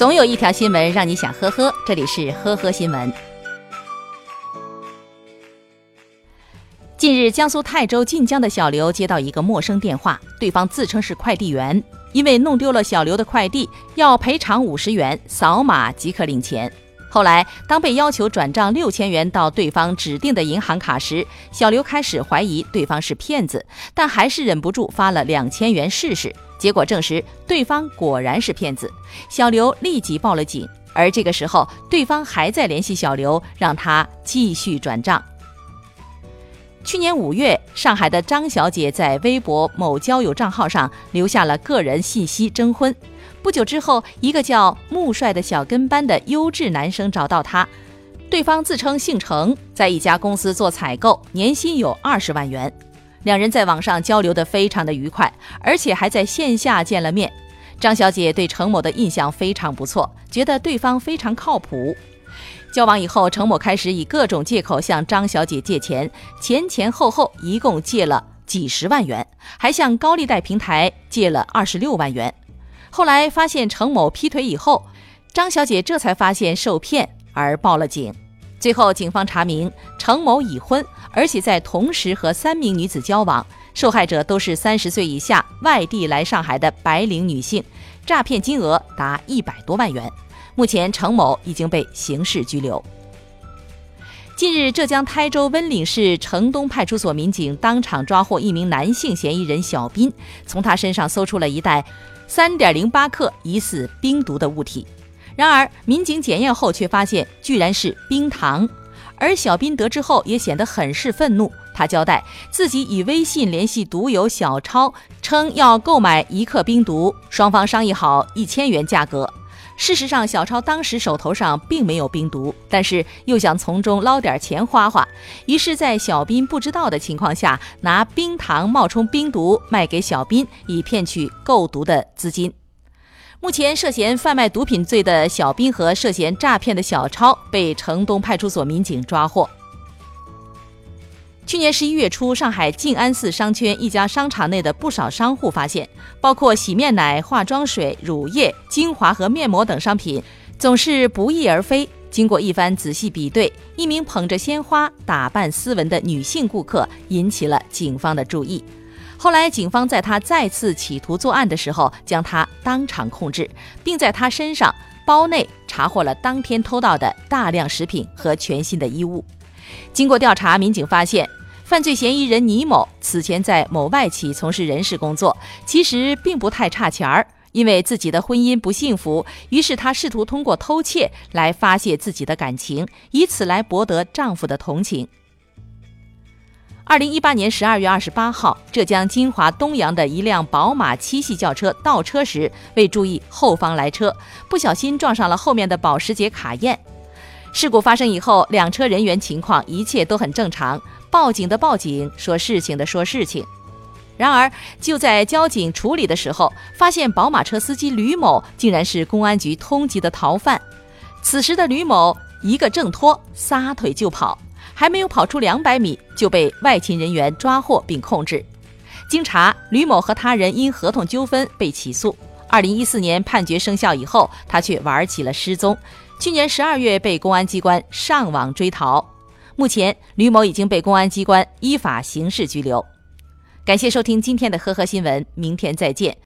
总有一条新闻让你想呵呵，这里是呵呵新闻。近日，江苏泰州晋江的小刘接到一个陌生电话，对方自称是快递员，因为弄丢了小刘的快递，要赔偿五十元，扫码即可领钱。后来，当被要求转账六千元到对方指定的银行卡时，小刘开始怀疑对方是骗子，但还是忍不住发了两千元试试。结果证实，对方果然是骗子。小刘立即报了警，而这个时候，对方还在联系小刘，让他继续转账。去年五月，上海的张小姐在微博某交友账号上留下了个人信息征婚。不久之后，一个叫穆帅的小跟班的优质男生找到她，对方自称姓程，在一家公司做采购，年薪有二十万元。两人在网上交流得非常的愉快，而且还在线下见了面。张小姐对程某的印象非常不错，觉得对方非常靠谱。交往以后，程某开始以各种借口向张小姐借钱，前前后后一共借了几十万元，还向高利贷平台借了二十六万元。后来发现程某劈腿以后，张小姐这才发现受骗而报了警。最后，警方查明程某已婚，而且在同时和三名女子交往，受害者都是三十岁以下外地来上海的白领女性，诈骗金额达一百多万元。目前，程某已经被刑事拘留。近日，浙江台州温岭市城东派出所民警当场抓获一名男性嫌疑人小斌，从他身上搜出了一袋三点零八克疑似冰毒的物体。然而，民警检验后却发现，居然是冰糖。而小斌得知后也显得很是愤怒，他交代自己以微信联系毒友小超，称要购买一克冰毒，双方商议好一千元价格。事实上，小超当时手头上并没有冰毒，但是又想从中捞点钱花花，于是，在小斌不知道的情况下，拿冰糖冒充冰毒卖给小斌，以骗取购毒的资金。目前，涉嫌贩卖毒品罪的小斌和涉嫌诈骗的小超被城东派出所民警抓获。去年十一月初，上海静安寺商圈一家商场内的不少商户发现，包括洗面奶、化妆水、乳液、精华和面膜等商品总是不翼而飞。经过一番仔细比对，一名捧着鲜花、打扮斯文的女性顾客引起了警方的注意。后来，警方在他再次企图作案的时候，将他当场控制，并在他身上包内查获了当天偷盗的大量食品和全新的衣物。经过调查，民警发现。犯罪嫌疑人倪某此前在某外企从事人事工作，其实并不太差钱儿。因为自己的婚姻不幸福，于是她试图通过偷窃来发泄自己的感情，以此来博得丈夫的同情。二零一八年十二月二十八号，浙江金华东阳的一辆宝马七系轿车倒车时，未注意后方来车，不小心撞上了后面的保时捷卡宴。事故发生以后，两车人员情况一切都很正常。报警的报警，说事情的说事情。然而，就在交警处理的时候，发现宝马车司机吕某竟然是公安局通缉的逃犯。此时的吕某一个挣脱，撒腿就跑，还没有跑出两百米，就被外勤人员抓获并控制。经查，吕某和他人因合同纠纷被起诉。二零一四年判决生效以后，他却玩起了失踪。去年十二月被公安机关上网追逃。目前，吕某已经被公安机关依法刑事拘留。感谢收听今天的呵呵新闻，明天再见。